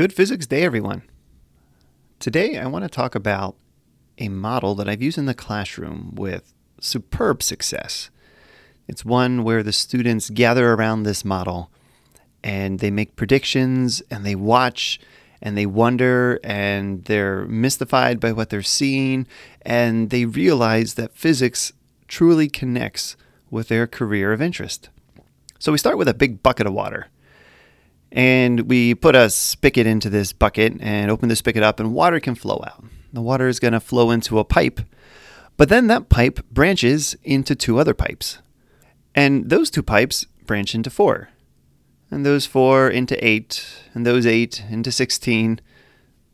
Good Physics Day, everyone. Today, I want to talk about a model that I've used in the classroom with superb success. It's one where the students gather around this model and they make predictions and they watch and they wonder and they're mystified by what they're seeing and they realize that physics truly connects with their career of interest. So we start with a big bucket of water and we put a spigot into this bucket and open the spigot up, and water can flow out. The water is going to flow into a pipe, but then that pipe branches into two other pipes. And those two pipes branch into four, and those four into eight, and those eight into 16.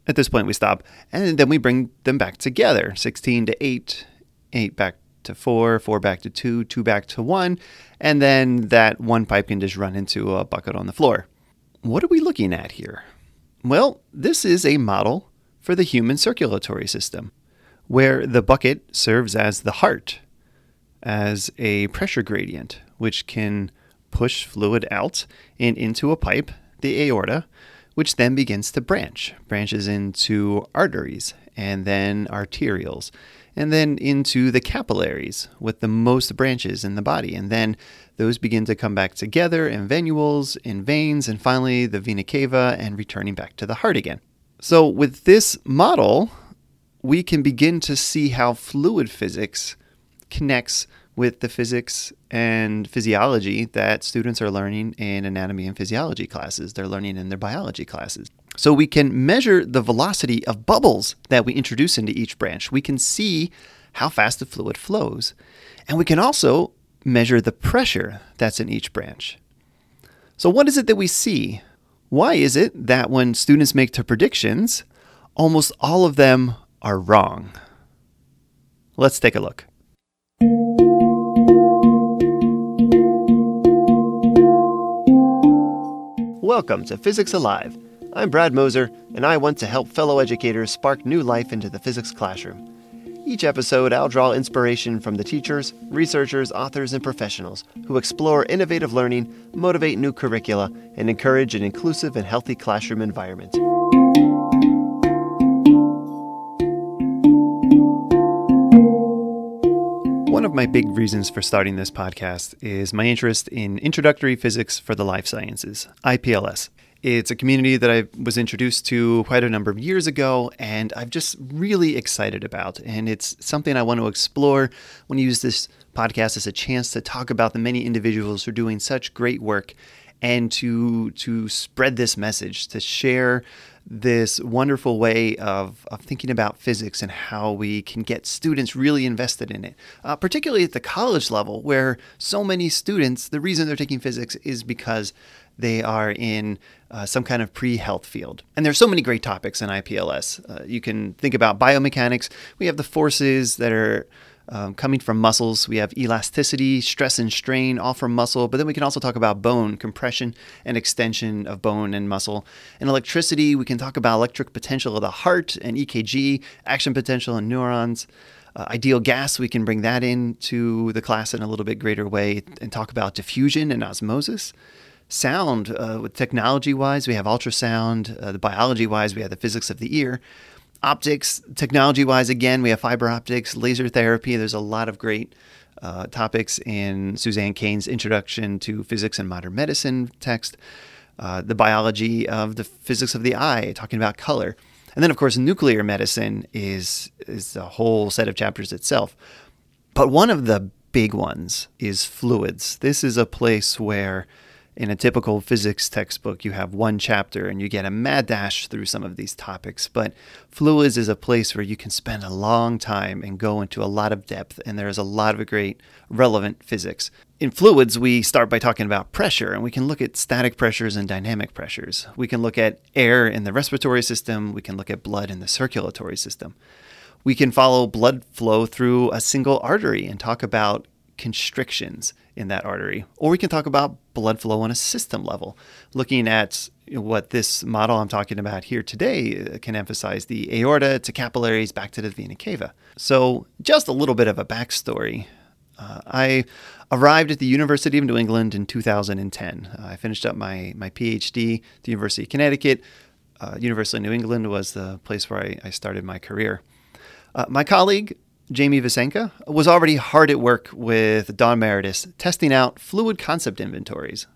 At this point, we stop, and then we bring them back together 16 to 8, 8 back to 4, 4 back to 2, 2 back to 1, and then that one pipe can just run into a bucket on the floor. What are we looking at here? Well, this is a model for the human circulatory system, where the bucket serves as the heart, as a pressure gradient, which can push fluid out and into a pipe, the aorta, which then begins to branch, branches into arteries and then arterioles, and then into the capillaries with the most branches in the body. And then those begin to come back together in venules, in veins, and finally the vena cava and returning back to the heart again. So, with this model, we can begin to see how fluid physics connects with the physics and physiology that students are learning in anatomy and physiology classes. They're learning in their biology classes. So we can measure the velocity of bubbles that we introduce into each branch. We can see how fast the fluid flows. And we can also measure the pressure that's in each branch. So, what is it that we see? Why is it that when students make their predictions, almost all of them are wrong? Let's take a look. Welcome to Physics Alive I'm Brad Moser, and I want to help fellow educators spark new life into the physics classroom. Each episode, I'll draw inspiration from the teachers, researchers, authors, and professionals who explore innovative learning, motivate new curricula, and encourage an inclusive and healthy classroom environment. One of my big reasons for starting this podcast is my interest in introductory physics for the life sciences, IPLS. It's a community that I was introduced to quite a number of years ago, and I'm just really excited about. And it's something I want to explore. I want to use this podcast as a chance to talk about the many individuals who are doing such great work and to to spread this message, to share this wonderful way of, of thinking about physics and how we can get students really invested in it, uh, particularly at the college level, where so many students, the reason they're taking physics is because they are in uh, some kind of pre health field. And there's so many great topics in IPLS. Uh, you can think about biomechanics. We have the forces that are um, coming from muscles. We have elasticity, stress and strain, all from muscle. But then we can also talk about bone, compression and extension of bone and muscle. And electricity, we can talk about electric potential of the heart and EKG, action potential in neurons. Uh, ideal gas, we can bring that into the class in a little bit greater way and talk about diffusion and osmosis sound uh, with technology wise we have ultrasound uh, the biology wise we have the physics of the ear. Optics technology wise again we have fiber optics laser therapy. There's a lot of great uh, topics in suzanne kane's introduction to physics and modern medicine text uh, the biology of the physics of the eye talking about color. And then of course nuclear medicine is is a whole set of chapters itself. But one of the big ones is fluids. This is a place where in a typical physics textbook, you have one chapter and you get a mad dash through some of these topics. But fluids is a place where you can spend a long time and go into a lot of depth, and there's a lot of great relevant physics. In fluids, we start by talking about pressure, and we can look at static pressures and dynamic pressures. We can look at air in the respiratory system, we can look at blood in the circulatory system. We can follow blood flow through a single artery and talk about constrictions in that artery. Or we can talk about blood flow on a system level, looking at what this model I'm talking about here today uh, can emphasize the aorta to capillaries back to the vena cava. So, just a little bit of a backstory. Uh, I arrived at the University of New England in 2010. Uh, I finished up my, my PhD at the University of Connecticut, uh, University of New England was the place where I, I started my career. Uh, my colleague, Jamie Vesenka, was already hard at work with Dawn Meredith testing out fluid concept inventories.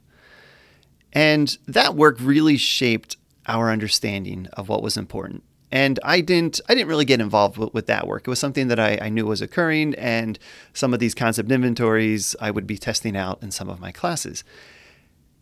And that work really shaped our understanding of what was important. And I didn't I didn't really get involved with, with that work. It was something that I, I knew was occurring, and some of these concept inventories I would be testing out in some of my classes.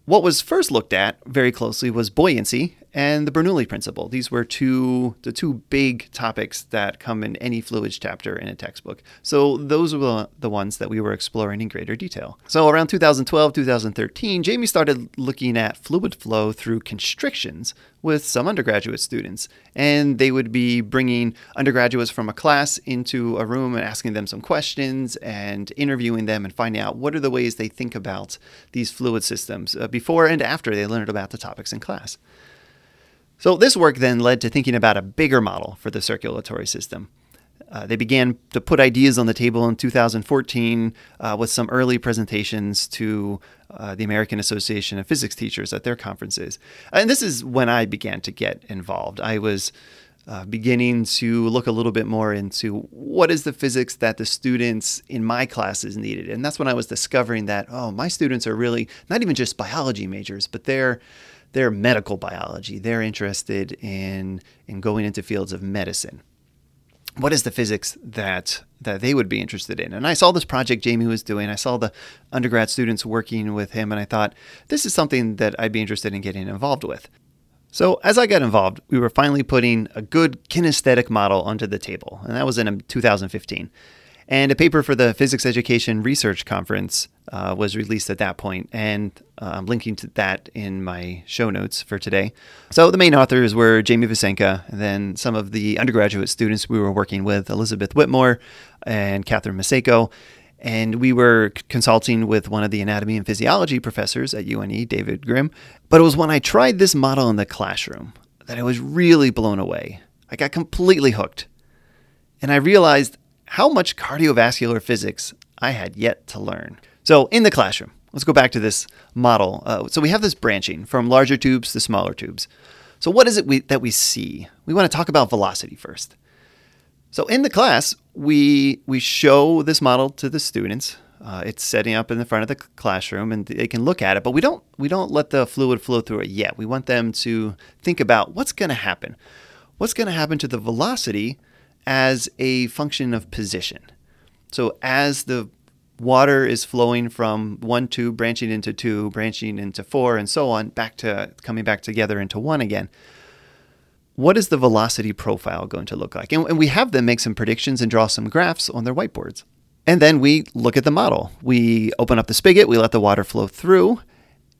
What was first looked at very closely was buoyancy and the Bernoulli principle. These were two the two big topics that come in any fluids chapter in a textbook. So those were the ones that we were exploring in greater detail. So around 2012, 2013, Jamie started looking at fluid flow through constrictions with some undergraduate students, and they would be bringing undergraduates from a class into a room and asking them some questions and interviewing them and finding out what are the ways they think about these fluid systems uh, before and after they learned about the topics in class. So, this work then led to thinking about a bigger model for the circulatory system. Uh, they began to put ideas on the table in 2014 uh, with some early presentations to uh, the American Association of Physics Teachers at their conferences. And this is when I began to get involved. I was uh, beginning to look a little bit more into what is the physics that the students in my classes needed. And that's when I was discovering that, oh, my students are really not even just biology majors, but they're they're medical biology. They're interested in in going into fields of medicine. What is the physics that that they would be interested in? And I saw this project Jamie was doing. I saw the undergrad students working with him, and I thought this is something that I'd be interested in getting involved with. So as I got involved, we were finally putting a good kinesthetic model onto the table, and that was in um, 2015. And a paper for the Physics Education Research Conference uh, was released at that point, and uh, I'm linking to that in my show notes for today. So the main authors were Jamie Vesenka, and then some of the undergraduate students we were working with, Elizabeth Whitmore and Catherine Maseko. And we were consulting with one of the anatomy and physiology professors at UNE, David Grimm. But it was when I tried this model in the classroom that I was really blown away. I got completely hooked. And I realized how much cardiovascular physics I had yet to learn. So, in the classroom, let's go back to this model. Uh, so, we have this branching from larger tubes to smaller tubes. So, what is it we, that we see? We want to talk about velocity first. So, in the class, we, we show this model to the students. Uh, it's setting up in the front of the classroom, and they can look at it. But we don't we don't let the fluid flow through it yet. We want them to think about what's going to happen. What's going to happen to the velocity as a function of position. So as the water is flowing from one tube, branching into two, branching into four, and so on, back to coming back together into one again. What is the velocity profile going to look like? And, and we have them make some predictions and draw some graphs on their whiteboards. And then we look at the model. We open up the spigot, we let the water flow through,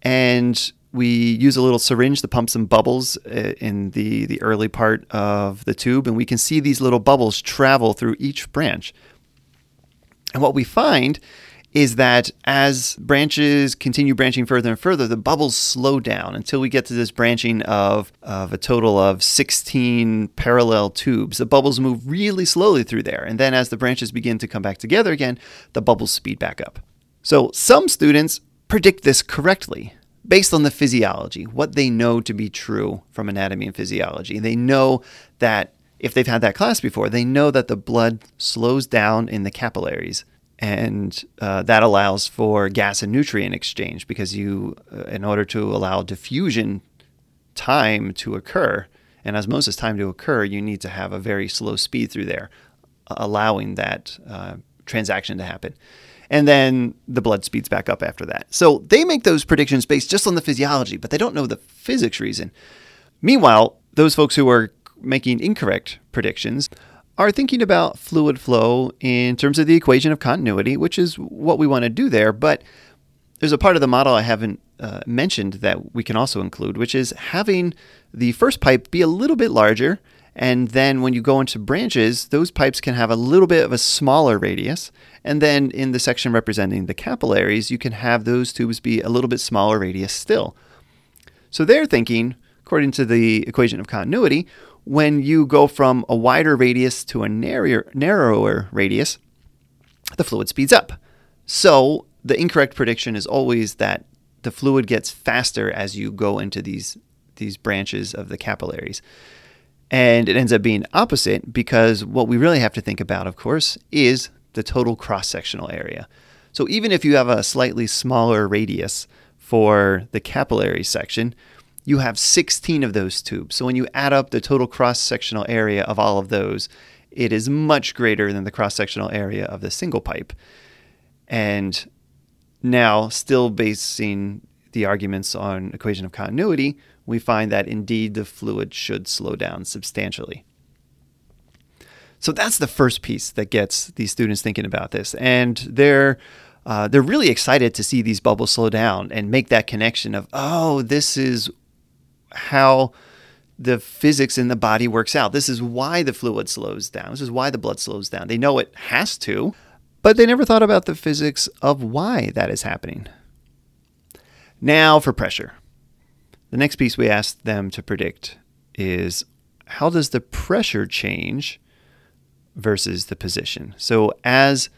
and we use a little syringe to pump some bubbles uh, in the, the early part of the tube, and we can see these little bubbles travel through each branch. And what we find is that as branches continue branching further and further, the bubbles slow down until we get to this branching of, of a total of 16 parallel tubes. The bubbles move really slowly through there. And then as the branches begin to come back together again, the bubbles speed back up. So some students predict this correctly based on the physiology, what they know to be true from anatomy and physiology. They know that if they've had that class before, they know that the blood slows down in the capillaries. And uh, that allows for gas and nutrient exchange because you, uh, in order to allow diffusion time to occur and osmosis time to occur, you need to have a very slow speed through there, allowing that uh, transaction to happen and then the blood speeds back up after that. So they make those predictions based just on the physiology, but they don't know the physics reason. Meanwhile, those folks who are making incorrect predictions are thinking about fluid flow in terms of the equation of continuity, which is what we want to do there. But there's a part of the model I haven't uh, mentioned that we can also include, which is having the first pipe be a little bit larger. And then when you go into branches, those pipes can have a little bit of a smaller radius. And then in the section representing the capillaries, you can have those tubes be a little bit smaller radius still. So they're thinking, according to the equation of continuity, when you go from a wider radius to a narrower, radius, the fluid speeds up. So the incorrect prediction is always that the fluid gets faster as you go into these these branches of the capillaries. And it ends up being opposite because what we really have to think about, of course, is the total cross sectional area. So even if you have a slightly smaller radius for the capillary section, you have 16 of those tubes. So when you add up the total cross sectional area of all of those, it is much greater than the cross sectional area of the single pipe. And now, still basing the arguments on equation of continuity, we find that indeed the fluid should slow down substantially. So that's the first piece that gets these students thinking about this, and they're uh, they're really excited to see these bubbles slow down and make that connection of oh, this is how the physics in the body works out. This is why the fluid slows down. This is why the blood slows down. They know it has to, but they never thought about the physics of why that is happening. Now for pressure. The next piece we asked them to predict is how does the pressure change versus the position? So as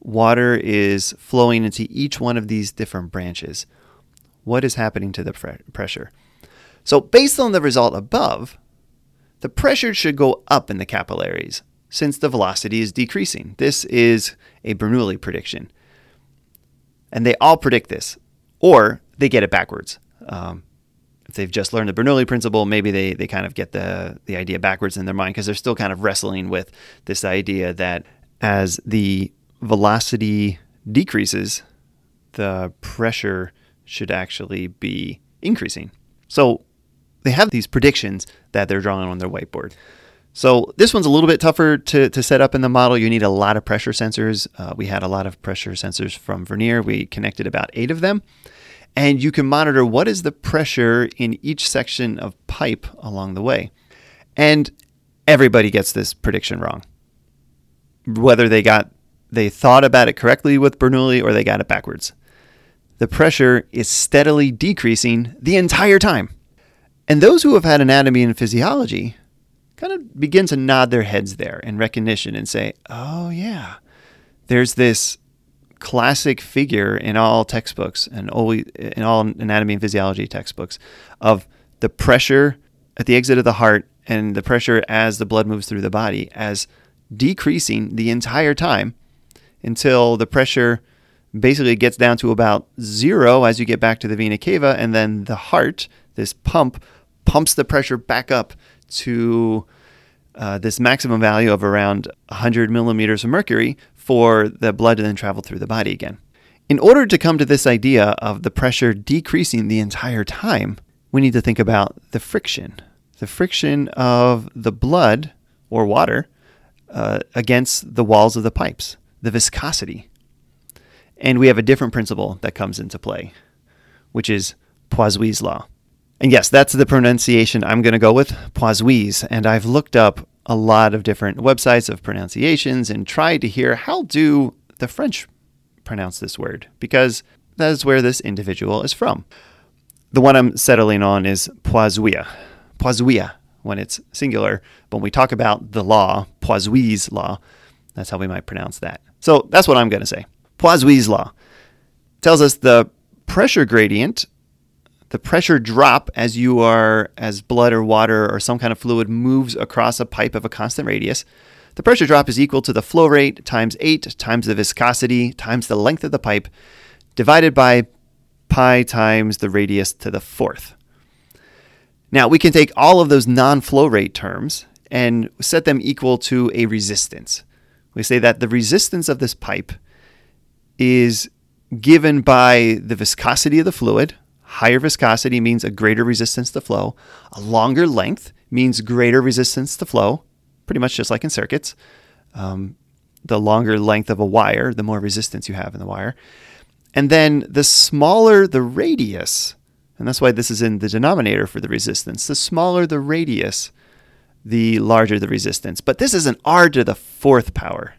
water is flowing into each one of these different branches, what is happening to the pressure? So based on the result above, the pressure should go up in the capillaries since the velocity is decreasing. This is a Bernoulli prediction. And they all predict this, or they get it backwards. Um, if they've just learned the Bernoulli principle, maybe they, they kind of get the, the idea backwards in their mind because they're still kind of wrestling with this idea that as the velocity decreases, the pressure should actually be increasing. So they have these predictions that they're drawing on their whiteboard. So this one's a little bit tougher to, to set up in the model. You need a lot of pressure sensors. Uh, we had a lot of pressure sensors from Vernier. We connected about eight of them and you can monitor what is the pressure in each section of pipe along the way. And everybody gets this prediction wrong. Whether they got they thought about it correctly with Bernoulli or they got it backwards. The pressure is steadily decreasing the entire time. And those who have had anatomy and physiology kind of begin to nod their heads there in recognition and say, "Oh yeah, there's this classic figure in all textbooks and always in all anatomy and physiology textbooks of the pressure at the exit of the heart and the pressure as the blood moves through the body as decreasing the entire time until the pressure basically gets down to about zero as you get back to the vena cava and then the heart this pump pumps the pressure back up to uh, this maximum value of around 100 millimeters of mercury for the blood to then travel through the body again. In order to come to this idea of the pressure decreasing the entire time, we need to think about the friction. The friction of the blood or water uh, against the walls of the pipes, the viscosity. And we have a different principle that comes into play, which is Poiseuille's law. And yes, that's the pronunciation I'm going to go with, Poiseuille. And I've looked up a lot of different websites of pronunciations and tried to hear how do the French pronounce this word because that is where this individual is from. The one I'm settling on is Poiseuille. Poiseuille when it's singular, when we talk about the law, Poiseuille's law, that's how we might pronounce that. So that's what I'm going to say. Poiseuille's law tells us the pressure gradient the pressure drop as you are as blood or water or some kind of fluid moves across a pipe of a constant radius the pressure drop is equal to the flow rate times 8 times the viscosity times the length of the pipe divided by pi times the radius to the fourth. Now we can take all of those non-flow rate terms and set them equal to a resistance. We say that the resistance of this pipe is given by the viscosity of the fluid Higher viscosity means a greater resistance to flow. A longer length means greater resistance to flow, pretty much just like in circuits. Um, the longer length of a wire, the more resistance you have in the wire. And then the smaller the radius, and that's why this is in the denominator for the resistance, the smaller the radius, the larger the resistance. But this is an r to the fourth power.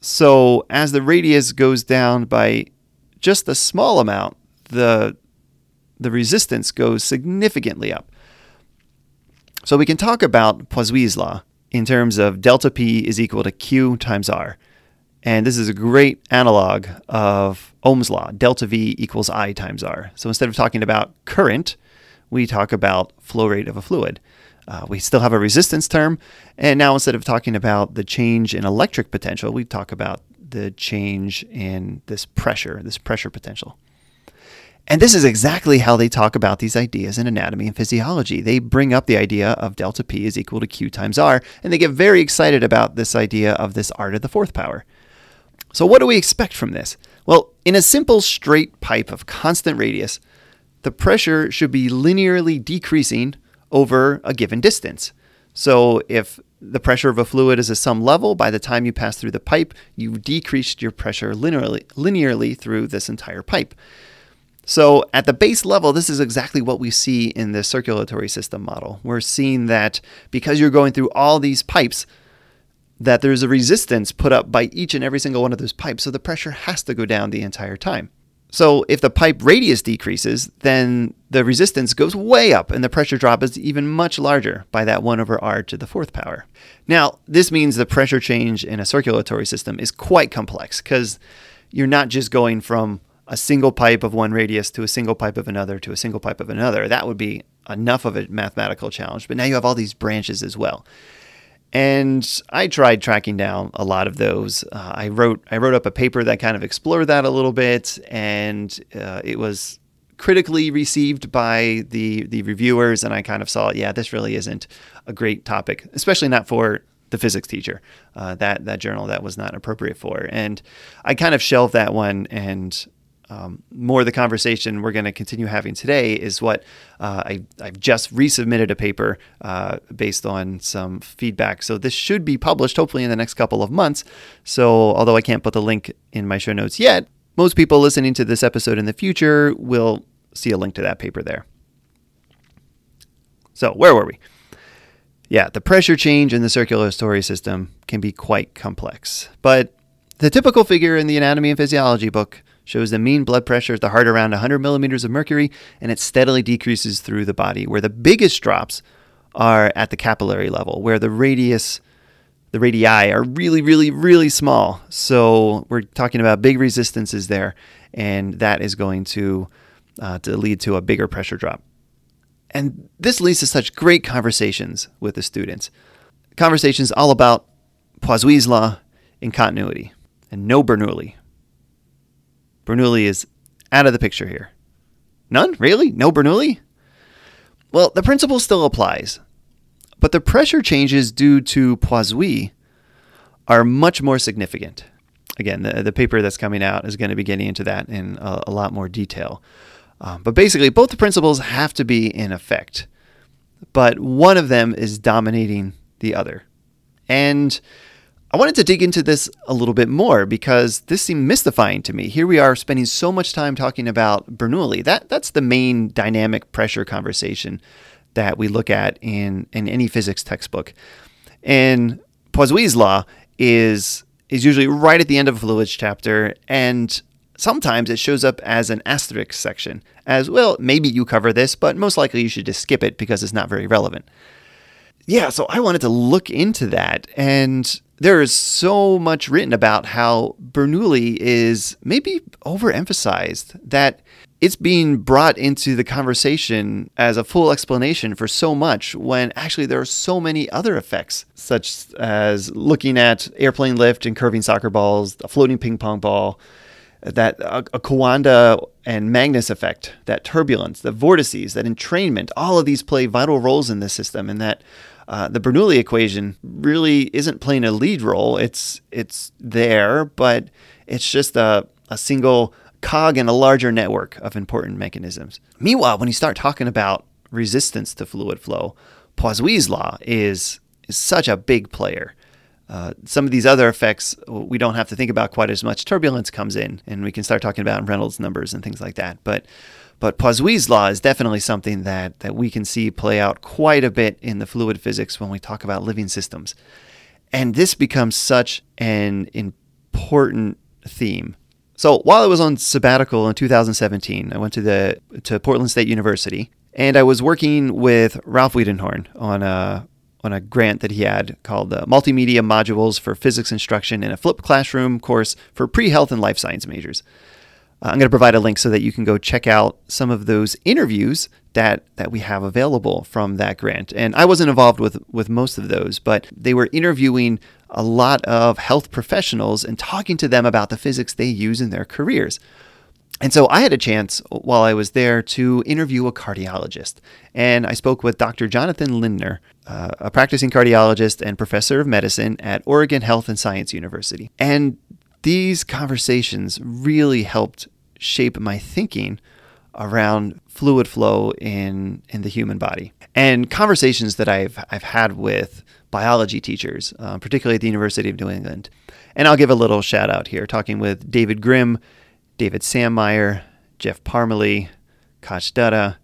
So as the radius goes down by just a small amount, the the resistance goes significantly up. So we can talk about Poiseuille's law in terms of delta P is equal to Q times R. And this is a great analog of Ohm's law. Delta V equals I times R. So instead of talking about current, we talk about flow rate of a fluid. Uh, we still have a resistance term, and now instead of talking about the change in electric potential, we talk about the change in this pressure, this pressure potential. And this is exactly how they talk about these ideas in anatomy and physiology. They bring up the idea of delta P is equal to Q times R, and they get very excited about this idea of this R to the fourth power. So, what do we expect from this? Well, in a simple straight pipe of constant radius, the pressure should be linearly decreasing over a given distance. So, if the pressure of a fluid is at some level, by the time you pass through the pipe, you've decreased your pressure linearly, linearly through this entire pipe. So, at the base level, this is exactly what we see in the circulatory system model. We're seeing that because you're going through all these pipes, that there's a resistance put up by each and every single one of those pipes, so the pressure has to go down the entire time. So, if the pipe radius decreases, then the resistance goes way up and the pressure drop is even much larger by that 1 over r to the fourth power. Now, this means the pressure change in a circulatory system is quite complex because you're not just going from a single pipe of one radius to a single pipe of another to a single pipe of another. That would be enough of a mathematical challenge. But now you have all these branches as well. And I tried tracking down a lot of those. Uh, I wrote I wrote up a paper that kind of explored that a little bit, and uh, it was critically received by the the reviewers. And I kind of saw, yeah, this really isn't a great topic, especially not for the physics teacher. Uh, that that journal that was not appropriate for, and I kind of shelved that one and um, more of the conversation we're going to continue having today is what uh, I, have just resubmitted a paper uh, based on some feedback. So this should be published hopefully in the next couple of months. So although I can't put the link in my show notes yet, most people listening to this episode in the future will see a link to that paper there. So where were we? Yeah, the pressure change in the circulatory system can be quite complex, but the typical figure in the anatomy and physiology book shows the mean blood pressure at the heart around 100 millimeters of mercury, and it steadily decreases through the body, where the biggest drops are at the capillary level, where the radius, the radii are really, really, really small. So we're talking about big resistances there, and that is going to, uh, to lead to a bigger pressure drop. And this leads to such great conversations with the students. Conversations all about Poiseuille's law and continuity, and no Bernoulli, Bernoulli is out of the picture here. None? Really? No Bernoulli? Well, the principle still applies, but the pressure changes due to Poiseuille are much more significant. Again, the, the paper that's coming out is going to be getting into that in a, a lot more detail. Um, but basically, both the principles have to be in effect, but one of them is dominating the other. And I wanted to dig into this a little bit more because this seemed mystifying to me. Here we are spending so much time talking about Bernoulli. That that's the main dynamic pressure conversation that we look at in, in any physics textbook. And Poiseuille's law is is usually right at the end of a fluids chapter, and sometimes it shows up as an asterisk section. As well, maybe you cover this, but most likely you should just skip it because it's not very relevant. Yeah, so I wanted to look into that and there is so much written about how Bernoulli is maybe overemphasized, that it's being brought into the conversation as a full explanation for so much when actually there are so many other effects, such as looking at airplane lift and curving soccer balls, a floating ping pong ball, that a, a and Magnus effect, that turbulence, the vortices, that entrainment, all of these play vital roles in this system, and that uh, the Bernoulli equation really isn't playing a lead role. It's it's there, but it's just a, a single cog in a larger network of important mechanisms. Meanwhile, when you start talking about resistance to fluid flow, Poiseuille's law is, is such a big player. Uh, some of these other effects we don't have to think about quite as much. Turbulence comes in, and we can start talking about Reynolds numbers and things like that. But but Poiseuille's law is definitely something that, that we can see play out quite a bit in the fluid physics when we talk about living systems. And this becomes such an important theme. So while I was on sabbatical in 2017, I went to the to Portland State University and I was working with Ralf Widenhorn on a on a grant that he had called uh, Multimedia Modules for Physics Instruction in a Flipped Classroom course for pre-health and life science majors. Uh, I'm going to provide a link so that you can go check out some of those interviews that that we have available from that grant. And I wasn't involved with with most of those, but they were interviewing a lot of health professionals and talking to them about the physics they use in their careers. And so I had a chance while I was there to interview a cardiologist. And I spoke with Dr. Jonathan Lindner, uh, a practicing cardiologist and professor of medicine at Oregon Health and Science University. And these conversations really helped shape my thinking around fluid flow in in the human body. And conversations that I've I've had with biology teachers, uh, particularly at the University of New England. And I'll give a little shout out here, talking with David Grimm, David Sammeyer, Jeff Parmalee, Koch Dutta,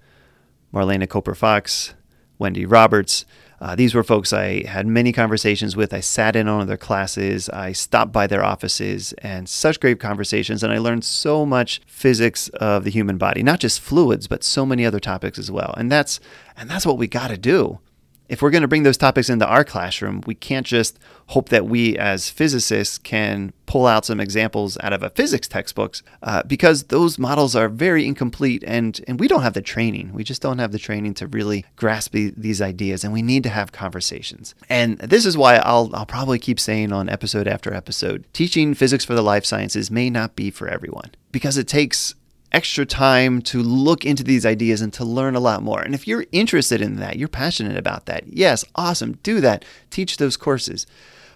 Marlena Koper Fox, Wendy Roberts. Uh, these were folks I had many conversations with. I sat in on their classes. I stopped by their offices and such great conversations. And I learned so much physics of the human body, not just fluids, but so many other topics as well. And that's, and that's what we got to do if we're going to bring those topics into our classroom, we can't just hope that we as physicists can pull out some examples out of a physics textbooks uh, because those models are very incomplete and, and we don't have the training. We just don't have the training to really grasp the, these ideas and we need to have conversations. And this is why I'll, I'll probably keep saying on episode after episode, teaching physics for the life sciences may not be for everyone because it takes extra time to look into these ideas and to learn a lot more. And if you're interested in that, you're passionate about that, yes, awesome, do that. Teach those courses.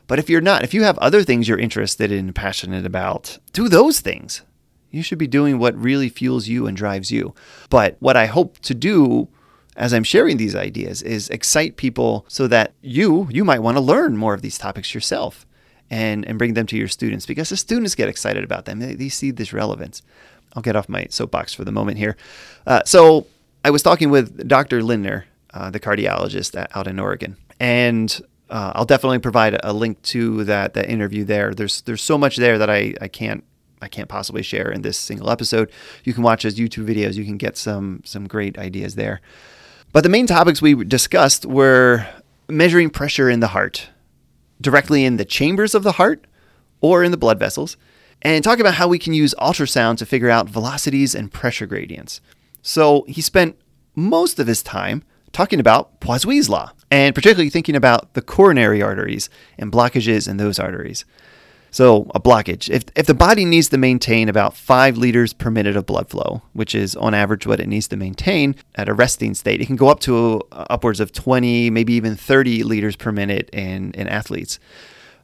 But if you're not, if you have other things you're interested in, and passionate about, do those things. You should be doing what really fuels you and drives you. But what I hope to do as I'm sharing these ideas is excite people so that you you might want to learn more of these topics yourself and and bring them to your students because the students get excited about them. They, they see this relevance. I'll get off my soapbox for the moment here. Uh, so I was talking with Dr. Lindner, uh, the cardiologist out in Oregon, and uh, I'll definitely provide a link to that that interview there. There's there's so much there that I, I can't I can't possibly share in this single episode. You can watch his YouTube videos. You can get some some great ideas there. But the main topics we discussed were measuring pressure in the heart, directly in the chambers of the heart or in the blood vessels, and talk about how we can use ultrasound to figure out velocities and pressure gradients. So he spent most of his time talking about Poiseuille's law, and particularly thinking about the coronary arteries and blockages in those arteries. So, a blockage. If, if the body needs to maintain about 5 liters per minute of blood flow, which is on average what it needs to maintain at a resting state, it can go up to upwards of 20, maybe even 30 liters per minute in, in athletes.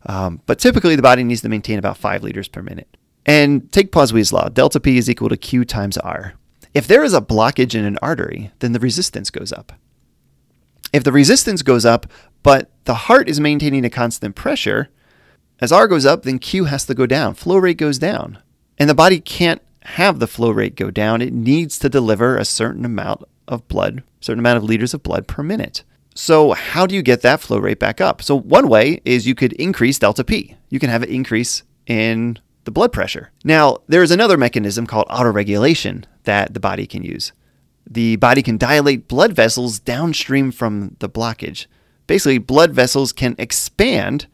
Um, but typically, the body needs to maintain about 5 liters per minute. And take Poiseuille's law delta P is equal to Q times R. If there is a blockage in an artery, then the resistance goes up. If the resistance goes up, but the heart is maintaining a constant pressure, as R goes up, then Q has to go down. Flow rate goes down. And the body can't have the flow rate go down. It needs to deliver a certain amount of blood, certain amount of liters of blood per minute. So, how do you get that flow rate back up? So, one way is you could increase delta P. You can have an increase in the blood pressure. Now, there is another mechanism called autoregulation that the body can use. The body can dilate blood vessels downstream from the blockage. Basically, blood vessels can expand,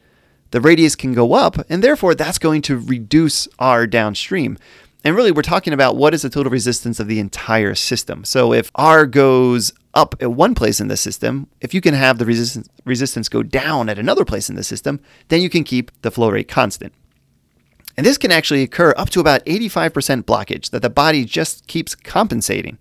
the radius can go up, and therefore that's going to reduce R downstream. And really, we're talking about what is the total resistance of the entire system. So if R goes up at one place in the system, if you can have the resistance, resistance go down at another place in the system, then you can keep the flow rate constant. And this can actually occur up to about 85% blockage that the body just keeps compensating.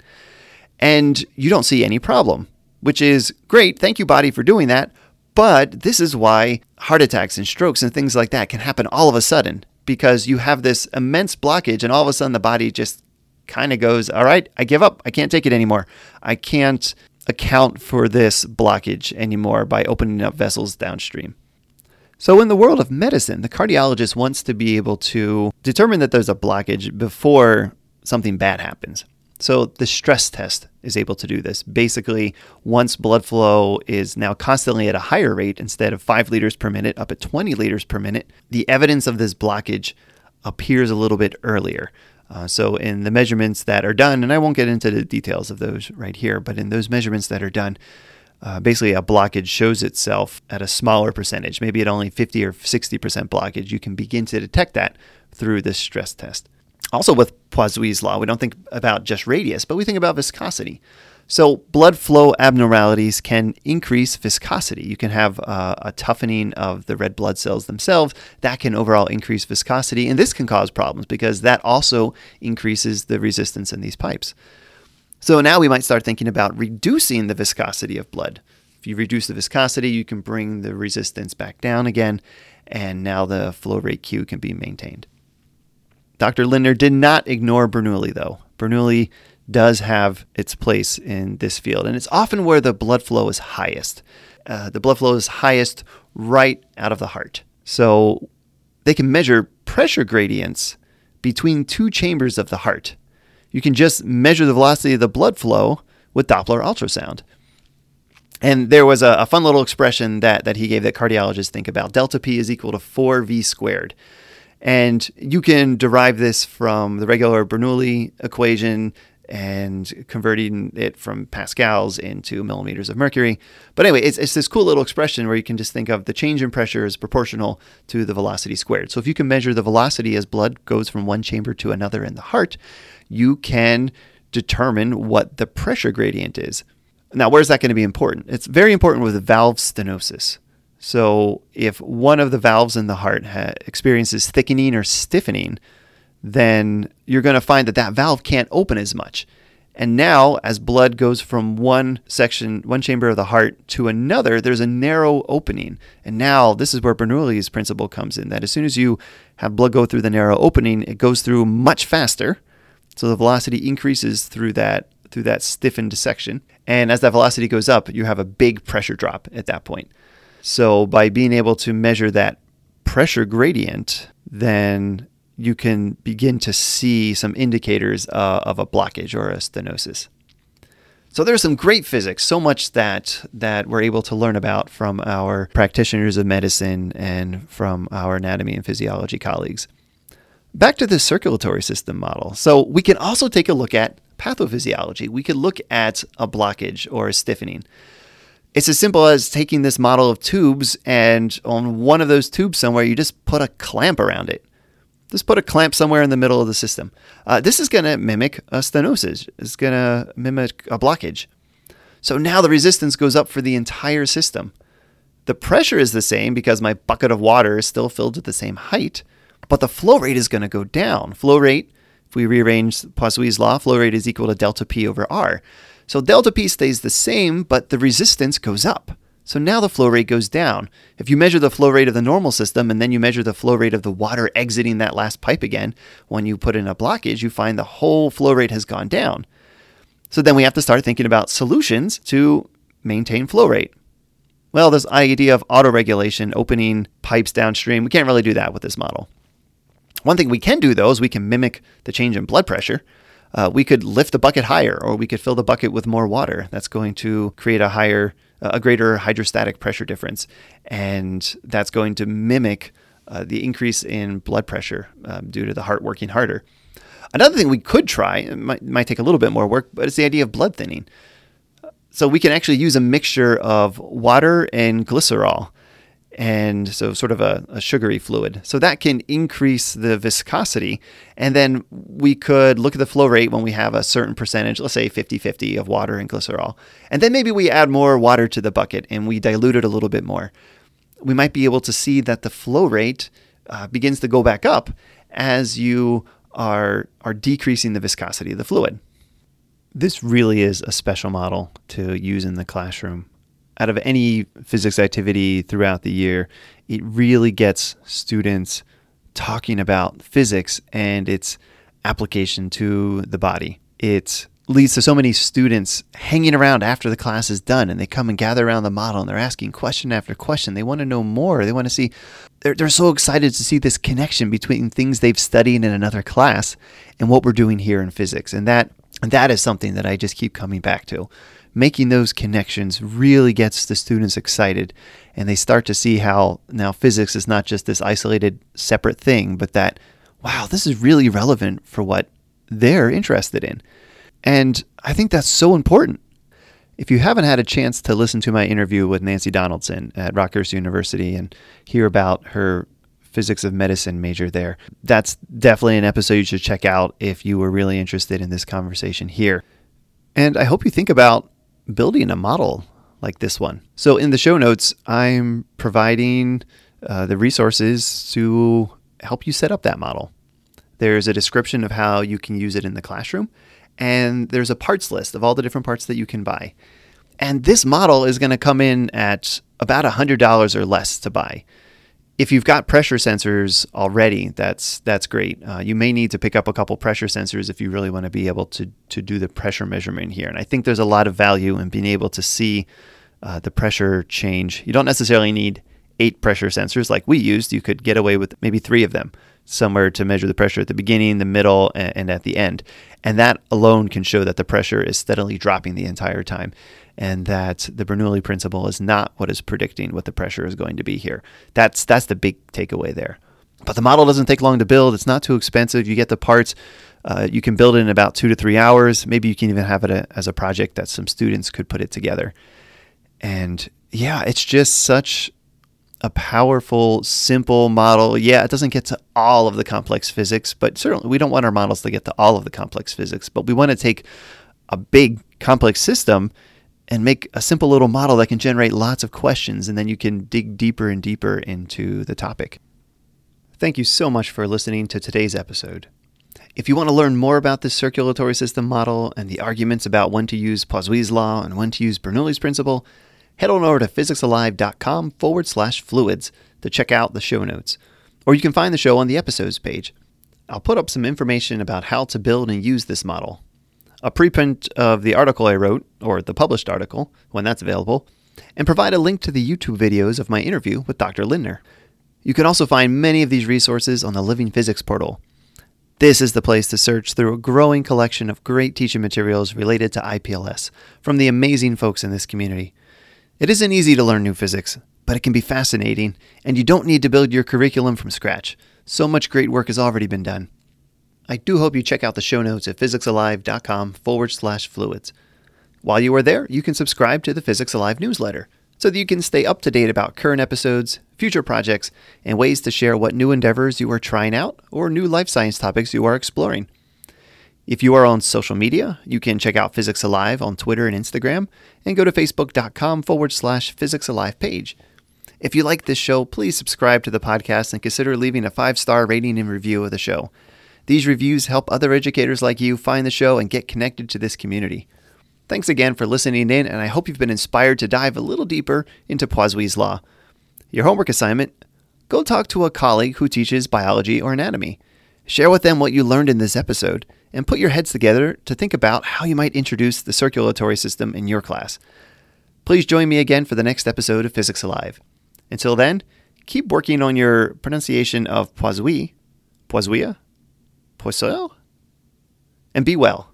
And you don't see any problem, which is great. Thank you, body, for doing that. But this is why heart attacks and strokes and things like that can happen all of a sudden because you have this immense blockage, and all of a sudden the body just kind of goes, All right, I give up. I can't take it anymore. I can't account for this blockage anymore by opening up vessels downstream. So, in the world of medicine, the cardiologist wants to be able to determine that there's a blockage before something bad happens. So, the stress test is able to do this. Basically, once blood flow is now constantly at a higher rate, instead of 5 liters per minute, up at 20 liters per minute, the evidence of this blockage appears a little bit earlier. Uh, so, in the measurements that are done, and I won't get into the details of those right here, but in those measurements that are done, uh, basically a blockage shows itself at a smaller percentage, maybe at only 50 or 60% blockage. You can begin to detect that through this stress test. Also, with Poiseuille's law, we don't think about just radius, but we think about viscosity. So, blood flow abnormalities can increase viscosity. You can have uh, a toughening of the red blood cells themselves. That can overall increase viscosity, and this can cause problems because that also increases the resistance in these pipes. So, now we might start thinking about reducing the viscosity of blood. If you reduce the viscosity, you can bring the resistance back down again, and now the flow rate Q can be maintained. Dr. Lindner did not ignore Bernoulli, though. Bernoulli does have its place in this field, and it's often where the blood flow is highest. Uh, the blood flow is highest right out of the heart. So they can measure pressure gradients between two chambers of the heart. You can just measure the velocity of the blood flow with Doppler ultrasound. And there was a, a, fun little expression that, that he gave that cardiologists think about. Delta P is equal to 4V squared. And you can derive this from the regular Bernoulli equation and converting it from pascals into millimeters of mercury. But anyway, it's, it's this cool little expression where you can just think of the change in pressure as proportional to the velocity squared. So if you can measure the velocity as blood goes from one chamber to another in the heart, you can determine what the pressure gradient is. Now, where's that going to be important? It's very important with valve stenosis. So if one of the valves in the heart ha- experiences thickening or stiffening, then you're going to find that that valve can't open as much. And now, as blood goes from one section, one chamber of the heart to another, there's a narrow opening. And now, this is where Bernoulli's principle comes in that as soon as you have blood go through the narrow opening, it goes through much faster. So the velocity increases through that through that stiffened section. And as that velocity goes up, you have a big pressure drop at that point. So by being able to measure that pressure gradient, then you can begin to see some indicators uh, of a blockage or a stenosis. So there's some great physics, so much that that we're able to learn about from our practitioners of medicine and from our anatomy and physiology colleagues. Back to the circulatory system model. So we can also take a look at pathophysiology. We could look at a blockage or a stiffening. It's as simple as taking this model of tubes and on one of those tubes somewhere you just put a clamp around it. Just put a clamp somewhere in the middle of the system. Uh, this is going to mimic a stenosis. It's going to mimic a blockage. So now the resistance goes up for the entire system. The pressure is the same because my bucket of water is still filled to the same height, but the flow rate is going to go down. Flow rate, if we rearrange Poiseuille's law, flow rate is equal to delta P over R. So delta P stays the same, but the resistance goes up. So now the flow rate goes down. If you measure the flow rate of the normal system and then you measure the flow rate of the water exiting that last pipe again, when you put in a blockage, you find the whole flow rate has gone down. So then we have to start thinking about solutions to maintain flow rate. Well, this idea of autoregulation, opening pipes downstream, we can't really do that with this model. One thing we can do though is we can mimic the change in blood pressure. Uh, we could lift the bucket higher, or we could fill the bucket with more water. That's going to create a higher a greater hydrostatic pressure difference, and that's going to mimic uh, the increase in blood pressure um, due to the heart working harder. Another thing we could try, it might, might take a little bit more work, but it's the idea of blood thinning. So we can actually use a mixture of water and glycerol and so sort of a, a, sugary fluid. So that can increase the viscosity. And then we could look at the flow rate when we have a certain percentage, let's say 50 50 of water and glycerol. And then maybe we add more water to the bucket and we dilute it a little bit more. We might be able to see that the flow rate uh, begins to go back up as you are, are decreasing the viscosity of the fluid. This really is a special model to use in the classroom out of any physics activity throughout the year, it really gets students talking about physics and its application to the body. It leads to so many students hanging around after the class is done and they come and gather around the model and they're asking question after question. They want to know more. They want to see, they're, they're so excited to see this connection between things they've studied in another class and what we're doing here in physics. And that, that is something that I just keep coming back to making those connections really gets the students excited and they start to see how now physics is not just this isolated separate thing but that wow this is really relevant for what they're interested in. And i think that's so important. If you haven't had a chance to listen to my interview with nancy donaldson at rockhurst university and hear about her physics of medicine major there that's definitely an episode you should check out if you were really interested in this conversation here. And I hope you think about building a model like this one. So, in the show notes, I'm providing uh, the resources to help you set up that model. There's a description of how you can use it in the classroom, and there's a parts list of all the different parts that you can buy. And this model is going to come in at about $100 or less to buy. If you've got pressure sensors already, that's that's great. Uh, you may need to pick up a couple pressure sensors if you really want to be able to to do the pressure measurement here. And I think there's a lot of value in being able to see uh, the pressure change. You don't necessarily need eight pressure sensors like we used. You could get away with maybe three of them, somewhere to measure the pressure at the beginning, the middle, and, at the end. And that alone can show that the pressure is steadily dropping the entire time and that the Bernoulli principle is not what is predicting what the pressure is going to be here. That's that's the big takeaway there. But the model doesn't take long to build. It's not too expensive. You get the parts. Uh, you can build it in about two to three hours. Maybe you can even have it a, as a project that some students could put it together. And yeah, it's just such a powerful, simple model. Yeah, it doesn't get to all of the complex physics, but certainly we don't want our models to get to all of the complex physics. But we want to take a big complex system and make a simple little model that can generate lots of questions, and then you can dig deeper and deeper into the topic. Thank you so much for listening to today's episode. If you want to learn more about this circulatory system model and the arguments about when to use Poiseuille's law and when to use Bernoulli's principle, head on over to physicsalive.com forward slash fluids to check out the show notes. Or you can find the show on the episodes page. I'll put up some information about how to build and use this model a preprint of the article I wrote, or the published article, when that's available, and provide a link to the YouTube videos of my interview with Dr. Lindner. You can also find many of these resources on the Living Physics portal. This is the place to search through a growing collection of great teaching materials related to IPLS from the amazing folks in this community. It isn't easy to learn new physics, but it can be fascinating, and you don't need to build your curriculum from scratch. So much great work has already been done. I do hope you check out the show notes at physicsalive.com forward slash fluids. While you are there, you can subscribe to the Physics Alive newsletter so that you can stay up to date about current episodes, future projects, and ways to share what new endeavors you are trying out or new life science topics you are exploring. If you are on social media, you can check out Physics Alive on Twitter and Instagram and go to facebook.com forward slash Physics Alive page. If you like this show, please subscribe to the podcast and consider leaving a five star rating and review of the show. These reviews help other educators like you find the show and get connected to this community. Thanks again for listening in, and I hope you've been inspired to dive a little deeper into Poiseuille's law. Your homework assignment go talk to a colleague who teaches biology or anatomy. Share with them what you learned in this episode, and put your heads together to think about how you might introduce the circulatory system in your class. Please join me again for the next episode of Physics Alive. Until then, keep working on your pronunciation of Poiseuille, Poiseuille, Poiseuille, and be well.